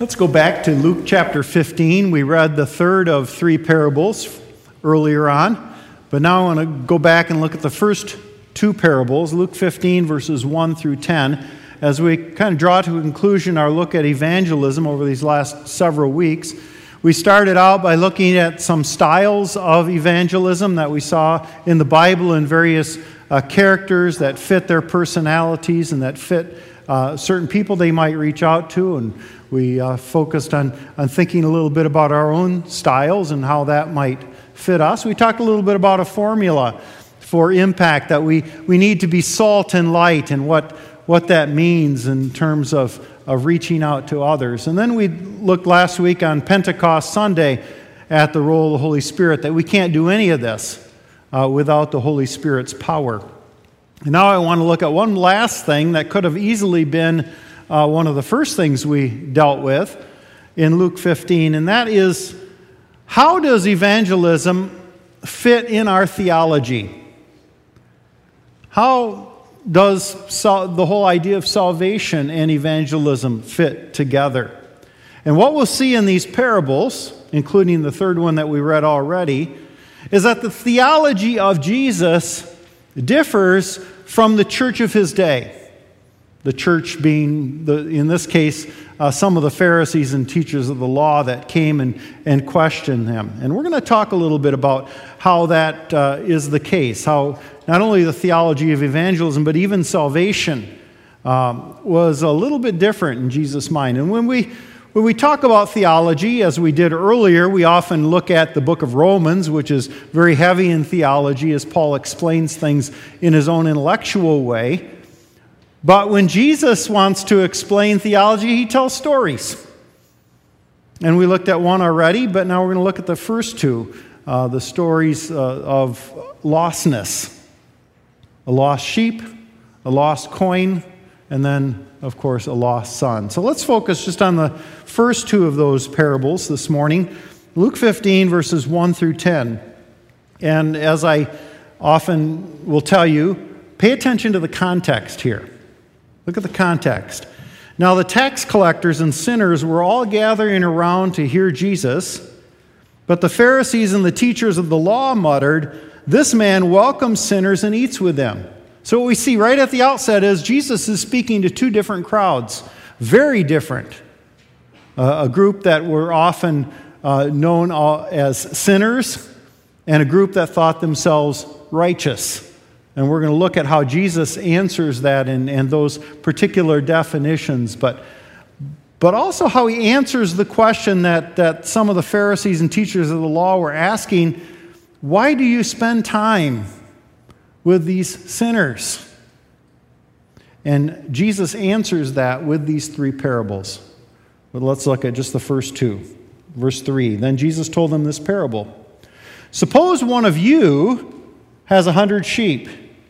Let's go back to Luke chapter 15. We read the third of three parables earlier on, but now I want to go back and look at the first two parables, Luke 15, verses 1 through 10, as we kind of draw to a conclusion our look at evangelism over these last several weeks. We started out by looking at some styles of evangelism that we saw in the Bible and various uh, characters that fit their personalities and that fit uh, certain people they might reach out to. And we uh, focused on, on thinking a little bit about our own styles and how that might fit us. We talked a little bit about a formula for impact that we, we need to be salt and light and what, what that means in terms of, of reaching out to others. And then we looked last week on Pentecost Sunday at the role of the Holy Spirit, that we can't do any of this uh, without the Holy Spirit's power. And now I want to look at one last thing that could have easily been uh, one of the first things we dealt with in Luke 15, and that is how does evangelism fit in our theology? How does the whole idea of salvation and evangelism fit together? And what we'll see in these parables, including the third one that we read already, is that the theology of Jesus differs from the church of his day. The church being, the, in this case, uh, some of the Pharisees and teachers of the law that came and, and questioned him. And we're going to talk a little bit about how that uh, is the case, how not only the theology of evangelism, but even salvation um, was a little bit different in Jesus' mind. And when we when we talk about theology, as we did earlier, we often look at the book of Romans, which is very heavy in theology as Paul explains things in his own intellectual way. But when Jesus wants to explain theology, he tells stories. And we looked at one already, but now we're going to look at the first two uh, the stories uh, of lostness a lost sheep, a lost coin, and then, of course, a lost son. So let's focus just on the first two of those parables this morning Luke 15, verses 1 through 10. And as I often will tell you, pay attention to the context here. Look at the context. Now, the tax collectors and sinners were all gathering around to hear Jesus, but the Pharisees and the teachers of the law muttered, This man welcomes sinners and eats with them. So, what we see right at the outset is Jesus is speaking to two different crowds, very different. Uh, a group that were often uh, known as sinners, and a group that thought themselves righteous. And we're going to look at how Jesus answers that and, and those particular definitions, but, but also how he answers the question that, that some of the Pharisees and teachers of the law were asking why do you spend time with these sinners? And Jesus answers that with these three parables. But let's look at just the first two. Verse 3 Then Jesus told them this parable Suppose one of you has a hundred sheep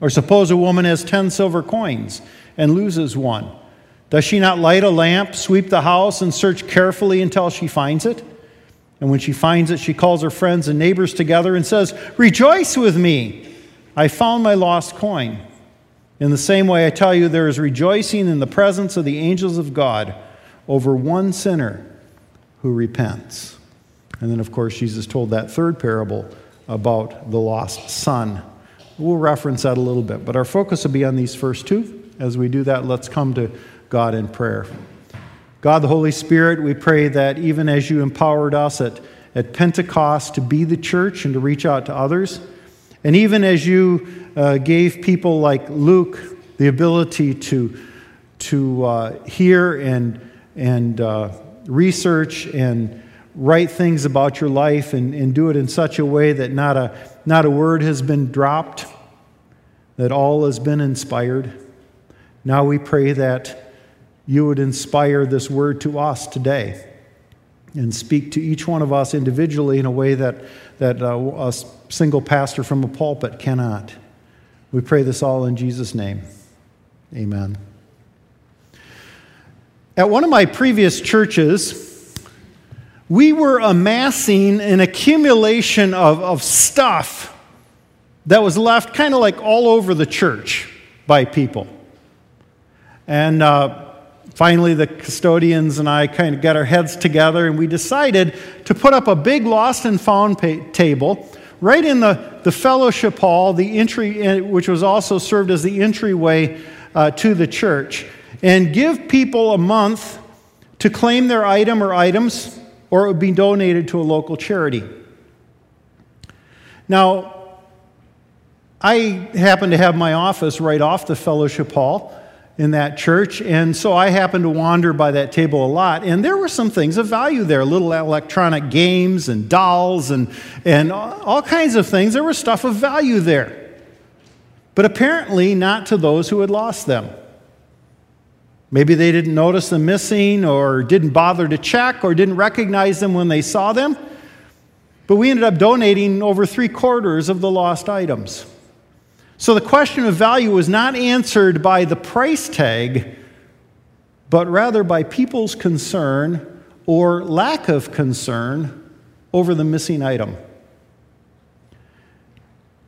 Or suppose a woman has 10 silver coins and loses one. Does she not light a lamp, sweep the house, and search carefully until she finds it? And when she finds it, she calls her friends and neighbors together and says, Rejoice with me! I found my lost coin. In the same way, I tell you, there is rejoicing in the presence of the angels of God over one sinner who repents. And then, of course, Jesus told that third parable about the lost son. We'll reference that a little bit, but our focus will be on these first two. As we do that, let's come to God in prayer. God, the Holy Spirit, we pray that even as you empowered us at, at Pentecost to be the church and to reach out to others, and even as you uh, gave people like Luke the ability to, to uh, hear and, and uh, research and write things about your life and, and do it in such a way that not a, not a word has been dropped, that all has been inspired. Now we pray that you would inspire this word to us today. and speak to each one of us individually in a way that, that uh, a single pastor from a pulpit cannot. We pray this all in Jesus' name. Amen. At one of my previous churches, we were amassing an accumulation of, of stuff that was left kind of like all over the church by people. And uh, finally, the custodians and I kind of got our heads together and we decided to put up a big lost and found table right in the, the fellowship hall, the entry, which was also served as the entryway uh, to the church, and give people a month to claim their item or items, or it would be donated to a local charity. Now, I happen to have my office right off the fellowship hall in that church, and so I happened to wander by that table a lot. And there were some things of value there little electronic games and dolls and, and all kinds of things. There was stuff of value there, but apparently not to those who had lost them. Maybe they didn't notice them missing, or didn't bother to check, or didn't recognize them when they saw them. But we ended up donating over three quarters of the lost items. So the question of value was not answered by the price tag, but rather by people's concern or lack of concern over the missing item.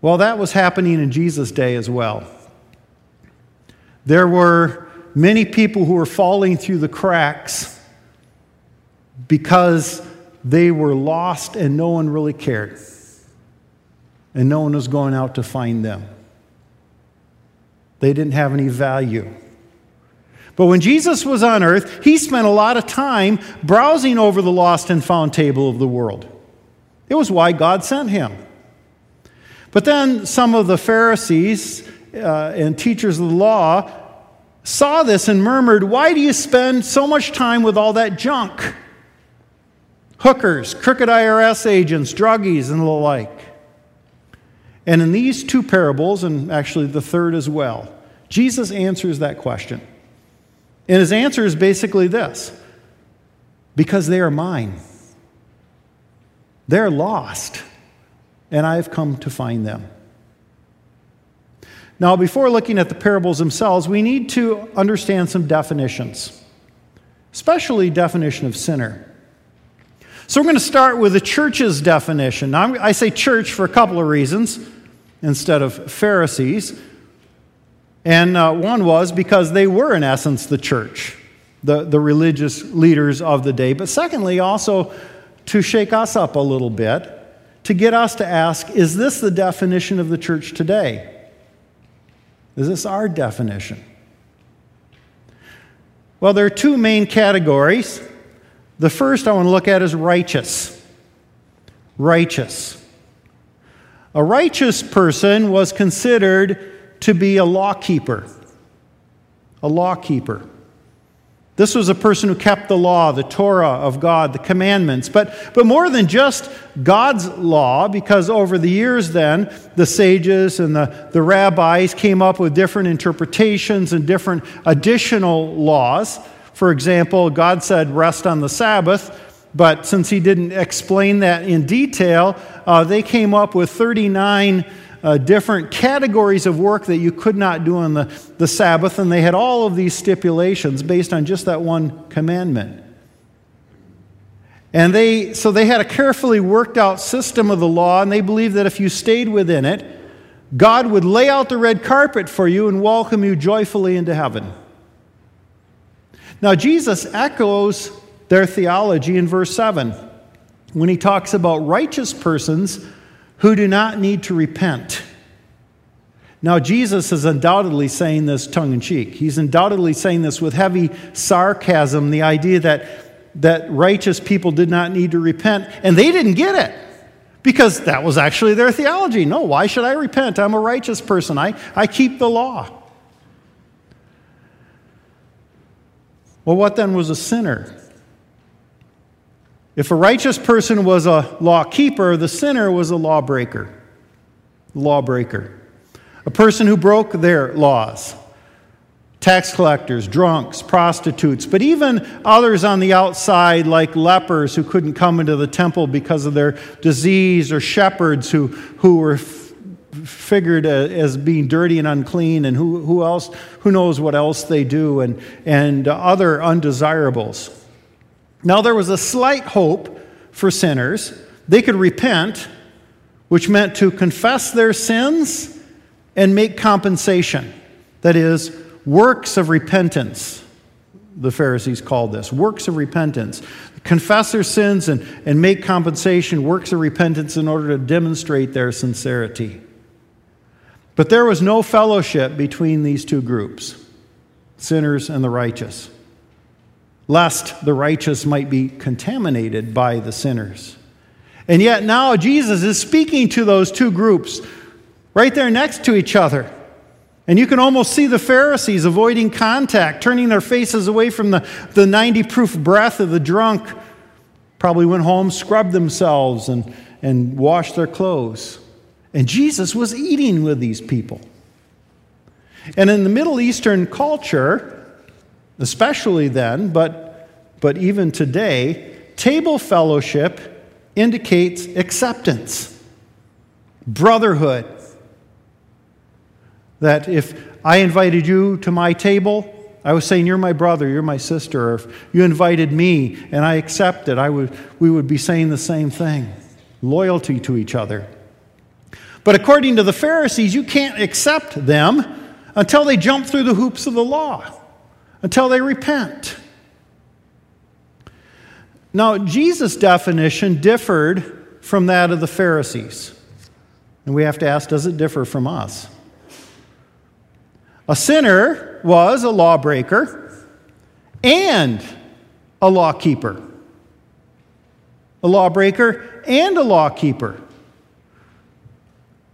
Well, that was happening in Jesus' day as well. There were many people who were falling through the cracks because they were lost and no one really cared. And no one was going out to find them. They didn't have any value. But when Jesus was on earth, he spent a lot of time browsing over the lost and found table of the world. It was why God sent him. But then some of the Pharisees uh, and teachers of the law saw this and murmured, Why do you spend so much time with all that junk? Hookers, crooked IRS agents, druggies, and the like. And in these two parables, and actually the third as well, Jesus answers that question. And his answer is basically this because they are mine. They're lost, and I've come to find them. Now, before looking at the parables themselves, we need to understand some definitions, especially definition of sinner. So we're going to start with the church's definition. Now, I say church for a couple of reasons instead of Pharisees. And uh, one was because they were, in essence, the church, the, the religious leaders of the day. But secondly, also to shake us up a little bit, to get us to ask is this the definition of the church today? Is this our definition? Well, there are two main categories. The first I want to look at is righteous. Righteous. A righteous person was considered to be a law keeper. A law keeper. This was a person who kept the law, the Torah of God, the commandments. But, but more than just God's law, because over the years then, the sages and the, the rabbis came up with different interpretations and different additional laws. For example, God said, rest on the Sabbath. But since he didn't explain that in detail, uh, they came up with 39 uh, different categories of work that you could not do on the, the Sabbath, and they had all of these stipulations based on just that one commandment. And they, so they had a carefully worked out system of the law, and they believed that if you stayed within it, God would lay out the red carpet for you and welcome you joyfully into heaven. Now, Jesus echoes their theology in verse 7 when he talks about righteous persons who do not need to repent. Now, Jesus is undoubtedly saying this tongue in cheek. He's undoubtedly saying this with heavy sarcasm the idea that, that righteous people did not need to repent, and they didn't get it because that was actually their theology. No, why should I repent? I'm a righteous person, I, I keep the law. Well, what then was a sinner? If a righteous person was a law keeper, the sinner was a lawbreaker. Lawbreaker. A person who broke their laws. tax collectors, drunks, prostitutes, but even others on the outside, like lepers who couldn't come into the temple because of their disease, or shepherds who, who were f- figured as being dirty and unclean, and who, who else, who knows what else they do, and, and other undesirables. Now, there was a slight hope for sinners. They could repent, which meant to confess their sins and make compensation. That is, works of repentance, the Pharisees called this works of repentance. Confess their sins and, and make compensation, works of repentance, in order to demonstrate their sincerity. But there was no fellowship between these two groups, sinners and the righteous, lest the righteous might be contaminated by the sinners. And yet now Jesus is speaking to those two groups right there next to each other. And you can almost see the Pharisees avoiding contact, turning their faces away from the, the 90 proof breath of the drunk. Probably went home, scrubbed themselves, and, and washed their clothes. And Jesus was eating with these people. And in the Middle Eastern culture, especially then, but, but even today, table fellowship indicates acceptance, brotherhood, that if I invited you to my table, I was saying, You're my brother, you're my sister. Or if you invited me and I accepted, I would, we would be saying the same thing loyalty to each other. But according to the Pharisees, you can't accept them until they jump through the hoops of the law, until they repent. Now, Jesus' definition differed from that of the Pharisees. And we have to ask does it differ from us? A sinner was a lawbreaker and a lawkeeper. A lawbreaker and a lawkeeper.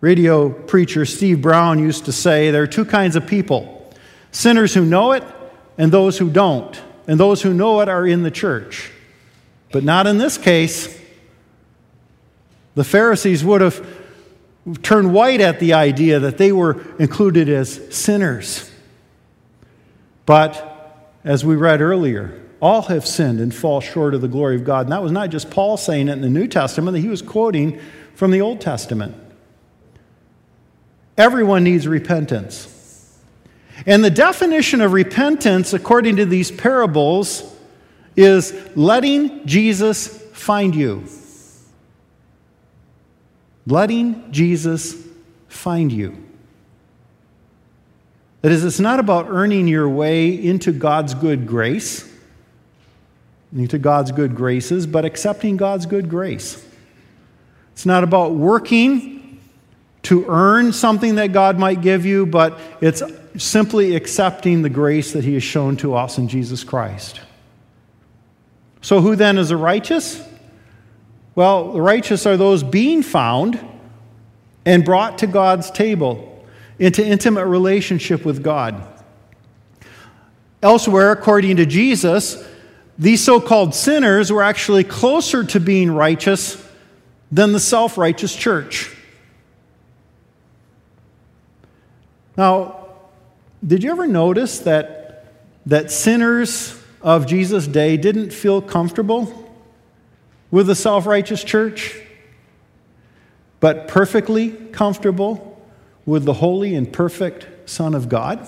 Radio preacher Steve Brown used to say there are two kinds of people sinners who know it and those who don't. And those who know it are in the church. But not in this case. The Pharisees would have turned white at the idea that they were included as sinners. But as we read earlier, all have sinned and fall short of the glory of God. And that was not just Paul saying it in the New Testament, he was quoting from the Old Testament. Everyone needs repentance. And the definition of repentance, according to these parables, is letting Jesus find you letting Jesus find you. That is, it's not about earning your way into God's good grace, into God's good graces, but accepting God's good grace. It's not about working to earn something that God might give you, but it's simply accepting the grace that He has shown to us in Jesus Christ. So, who then is a righteous? Well, the righteous are those being found and brought to God's table into intimate relationship with God. Elsewhere, according to Jesus, these so called sinners were actually closer to being righteous than the self righteous church. Now, did you ever notice that, that sinners of Jesus' day didn't feel comfortable with the self righteous church, but perfectly comfortable with the holy and perfect Son of God?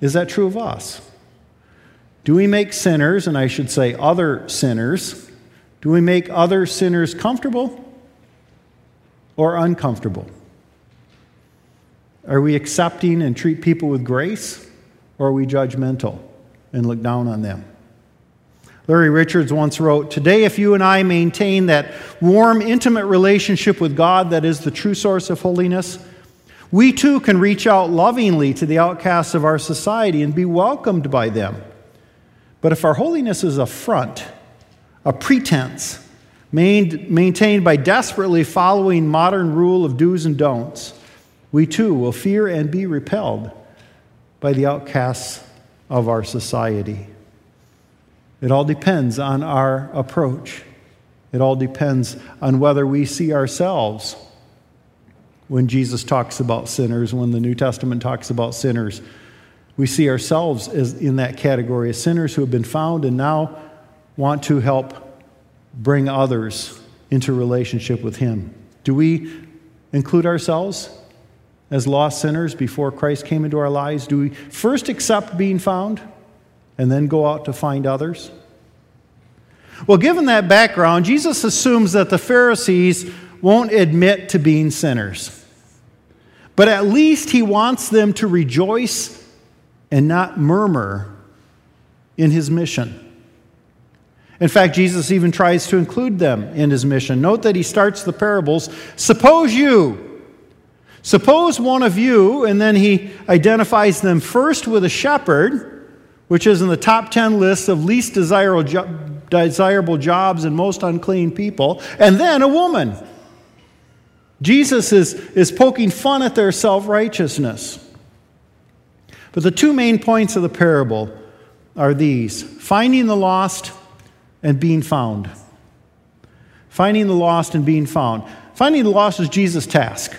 Is that true of us? Do we make sinners, and I should say other sinners, do we make other sinners comfortable or uncomfortable? Are we accepting and treat people with grace, or are we judgmental and look down on them? Larry Richards once wrote Today, if you and I maintain that warm, intimate relationship with God that is the true source of holiness, we too can reach out lovingly to the outcasts of our society and be welcomed by them. But if our holiness is a front, a pretense, maintained by desperately following modern rule of do's and don'ts, we too will fear and be repelled by the outcasts of our society. It all depends on our approach. It all depends on whether we see ourselves when Jesus talks about sinners, when the New Testament talks about sinners. We see ourselves as in that category as sinners who have been found and now want to help bring others into relationship with Him. Do we include ourselves as lost sinners before Christ came into our lives? Do we first accept being found and then go out to find others? Well, given that background, Jesus assumes that the Pharisees won't admit to being sinners. But at least he wants them to rejoice and not murmur in his mission. In fact, Jesus even tries to include them in his mission. Note that he starts the parables Suppose you, suppose one of you, and then he identifies them first with a shepherd, which is in the top 10 list of least desirable, jobs and most unclean people, and then a woman. Jesus is, is poking fun at their self righteousness. But the two main points of the parable are these finding the lost and being found. Finding the lost and being found. Finding the lost is Jesus' task.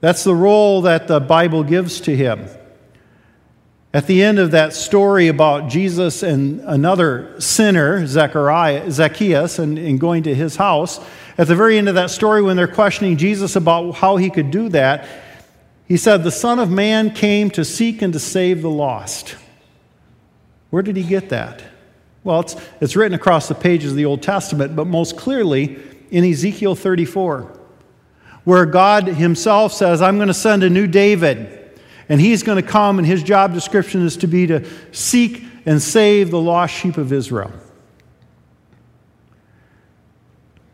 That's the role that the Bible gives to him. At the end of that story about Jesus and another sinner, Zechariah, Zacchaeus, and, and going to his house, at the very end of that story, when they're questioning Jesus about how he could do that, he said, The Son of Man came to seek and to save the lost. Where did he get that? Well, it's, it's written across the pages of the Old Testament, but most clearly in Ezekiel 34, where God himself says, I'm going to send a new David, and he's going to come, and his job description is to be to seek and save the lost sheep of Israel.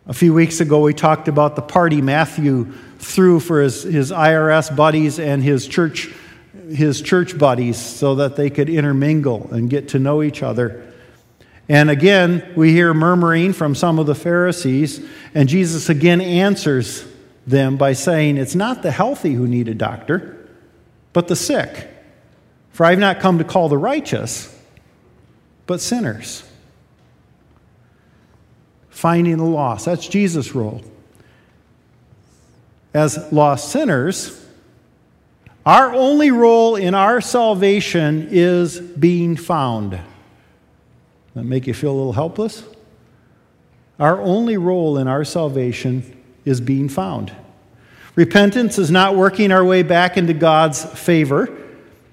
A few weeks ago, we talked about the party Matthew threw for his, his IRS buddies and his church, his church buddies so that they could intermingle and get to know each other. And again, we hear murmuring from some of the Pharisees, and Jesus again answers them by saying, It's not the healthy who need a doctor, but the sick. For I have not come to call the righteous, but sinners. Finding the lost. That's Jesus' role. As lost sinners, our only role in our salvation is being found. That make you feel a little helpless? Our only role in our salvation is being found. Repentance is not working our way back into God's favor,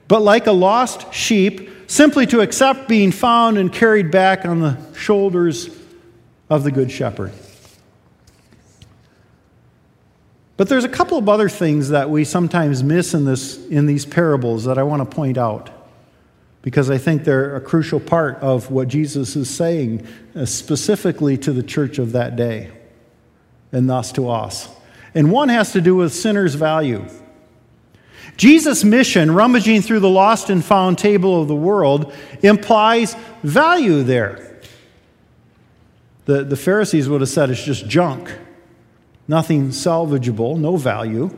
but like a lost sheep, simply to accept being found and carried back on the shoulders of the Good Shepherd. But there's a couple of other things that we sometimes miss in, this, in these parables that I want to point out because I think they're a crucial part of what Jesus is saying, uh, specifically to the church of that day, and thus to us. And one has to do with sinners' value. Jesus' mission, rummaging through the lost and found table of the world, implies value there. The, the Pharisees would have said it's just junk, nothing salvageable, no value.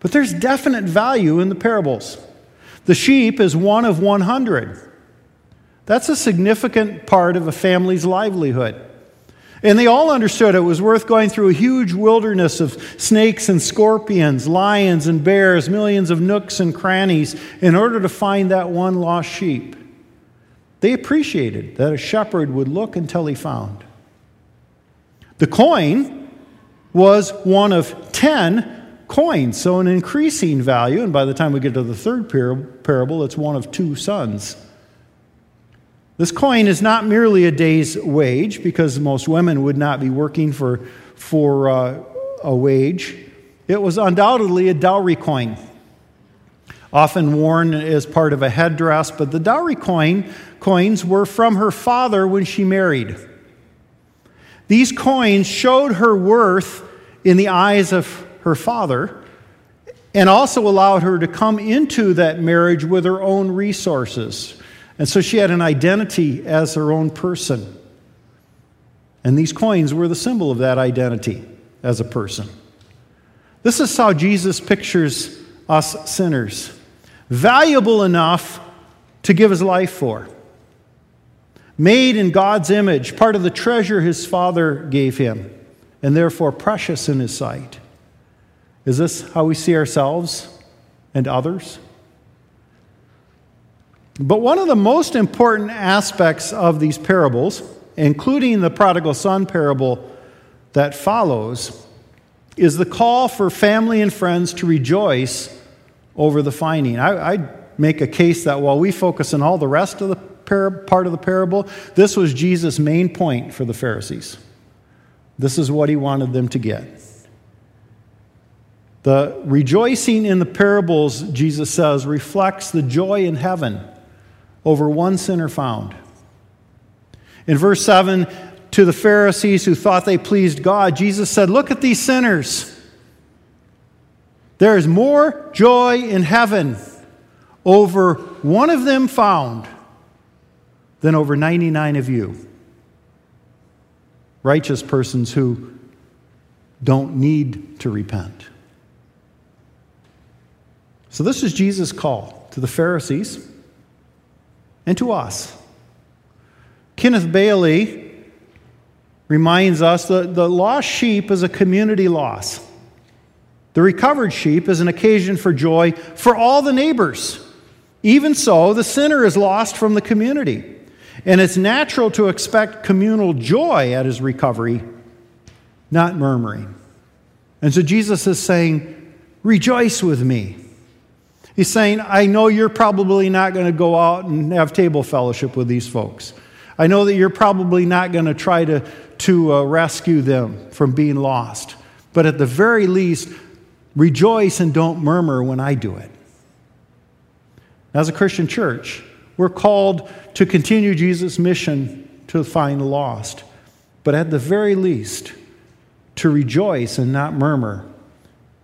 But there's definite value in the parables. The sheep is one of 100. That's a significant part of a family's livelihood. And they all understood it was worth going through a huge wilderness of snakes and scorpions, lions and bears, millions of nooks and crannies in order to find that one lost sheep. They appreciated that a shepherd would look until he found. The coin was one of 10 coins, so an increasing value. And by the time we get to the third parable, it's one of two sons. This coin is not merely a day's wage, because most women would not be working for, for uh, a wage. It was undoubtedly a dowry coin, often worn as part of a headdress, but the dowry coin, coins were from her father when she married. These coins showed her worth in the eyes of her father, and also allowed her to come into that marriage with her own resources. And so she had an identity as her own person. And these coins were the symbol of that identity as a person. This is how Jesus pictures us sinners valuable enough to give his life for. Made in God's image, part of the treasure his Father gave him, and therefore precious in his sight. Is this how we see ourselves and others? But one of the most important aspects of these parables, including the prodigal son parable that follows, is the call for family and friends to rejoice over the finding. I, would make a case that while we focus on all the rest of the par- part of the parable, this was Jesus' main point for the Pharisees. This is what he wanted them to get. The rejoicing in the parables, Jesus says, reflects the joy in heaven over one sinner found. In verse 7, to the Pharisees who thought they pleased God, Jesus said, Look at these sinners. There is more joy in heaven over one of them found than over 99 of you. Righteous persons who don't need to repent. So, this is Jesus' call to the Pharisees and to us. Kenneth Bailey reminds us that the lost sheep is a community loss. The recovered sheep is an occasion for joy for all the neighbors. Even so, the sinner is lost from the community. And it's natural to expect communal joy at his recovery, not murmuring. And so Jesus is saying, Rejoice with me. He's saying, I know you're probably not going to go out and have table fellowship with these folks. I know that you're probably not going to try to, to uh, rescue them from being lost. But at the very least, rejoice and don't murmur when I do it. As a Christian church, we're called to continue Jesus' mission to find the lost. But at the very least, to rejoice and not murmur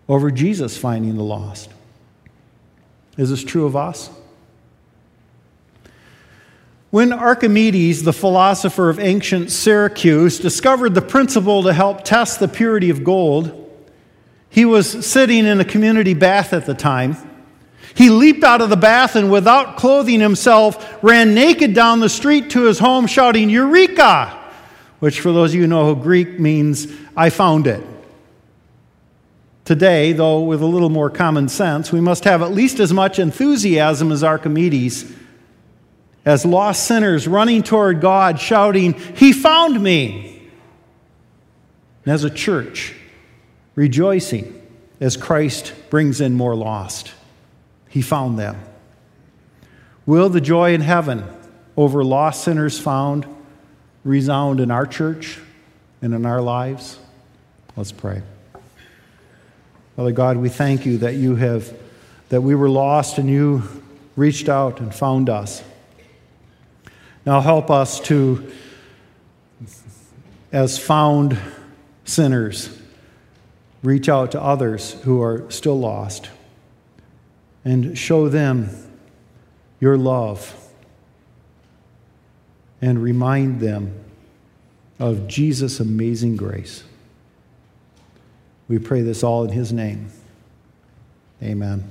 over Jesus finding the lost. Is this true of us? When Archimedes, the philosopher of ancient Syracuse, discovered the principle to help test the purity of gold, he was sitting in a community bath at the time. He leaped out of the bath and, without clothing himself, ran naked down the street to his home, shouting, Eureka! Which, for those of you who know Greek, means, I found it. Today, though with a little more common sense, we must have at least as much enthusiasm as Archimedes, as lost sinners running toward God, shouting, He found me! And as a church, rejoicing as Christ brings in more lost. He found them. Will the joy in heaven over lost sinners found resound in our church and in our lives? Let's pray. Father God, we thank you that you have, that we were lost and you reached out and found us. Now help us to, as found sinners, reach out to others who are still lost and show them your love and remind them of Jesus' amazing grace. We pray this all in His name. Amen.